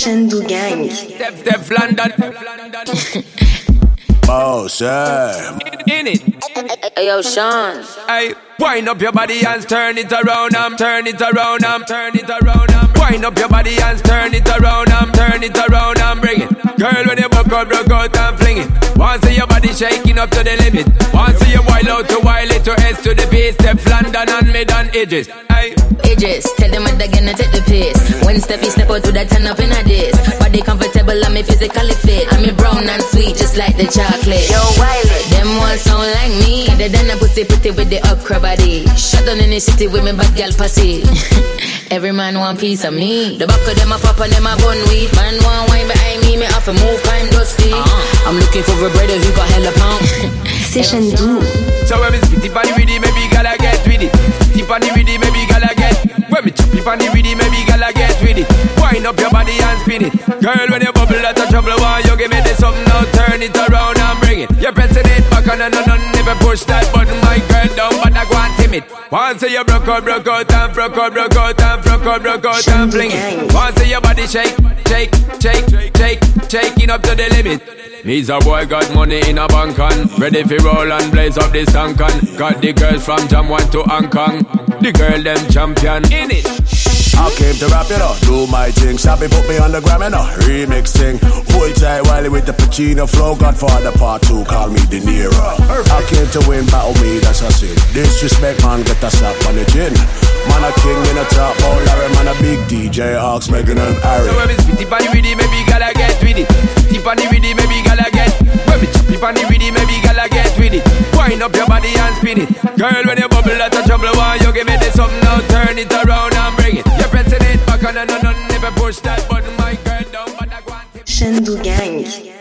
Shendou Gang. Step, step, London. Oh, sir. In it. Hey, yo, Sean. Hey, wind up your body and turn it around, I'm turn it around, I'm turn it around, I'm wind up your body and turn it around, I'm turn it around, I'm bring it. Girl, when you buck out, broke out and fling it. Want body shaking up to the limit. Want see you wild out to wild it to S to the base. Stefflon Don and mid and edges. Hey. Idris, tell them what again to take the piss. When Steffi step out to that turn up in a this. Body comfortable, I'm me physically fit. I'm me brown and sweet, just like the chocolate. Yo, Wiley, them ones sound like me. They done a pussy pretty with the okra body. Shut down in the city with me bad girl pussy. Every man want piece of me. The back of them a pop and them a bun weed. Man want wine behind me, me have to move kind dusty. Uh-huh. I'm looking for a brother who got hella pound. C'est Shendou. So when me spit it on the rhythm, maybe gala get with it. Spit it on the rhythm, maybe gala get. When me chop it on the rhythm, maybe gala get with it. Wind up your body and spin it. Girl, when you bubble out of trouble, why you give me this something now? Turn it around and bring it. You're pressing it back on and on, on never push that button, my girl down, but I go and timid. Once you broke out, broke out and broke out, broke out and broke out, broke out and fling it. Once your body shake, shake, shake, shake, shaking up to the limit. Me's a boy got money in a bank and ready for roll and blaze up this tank and got the girls from Jamaica to Hong Kong. The girl them champion in it. I came to rap it up, do my thing. Sappy put me on the gram and a remix thing. Hold tight Wiley with the Pacino flow. Godfather part two, call me De Niro. I came to win, battle me, that's a sin. Disrespect, man, get a slap on the chin. Man, a king in a top, oh Larry, man, a big DJ, Ox, Megan and Harry. So when me spit it on the rhythm, maybe gotta get with it. Spit it on the rhythm, on the rhythm, maybe get with it. Wind up your body and spin it. Girl, when you bubble out of trouble, why you give me this now? Turn it around and bring it. You're pressing it back on and on, never push that button, my girl down, but I want it. Shendou Gang.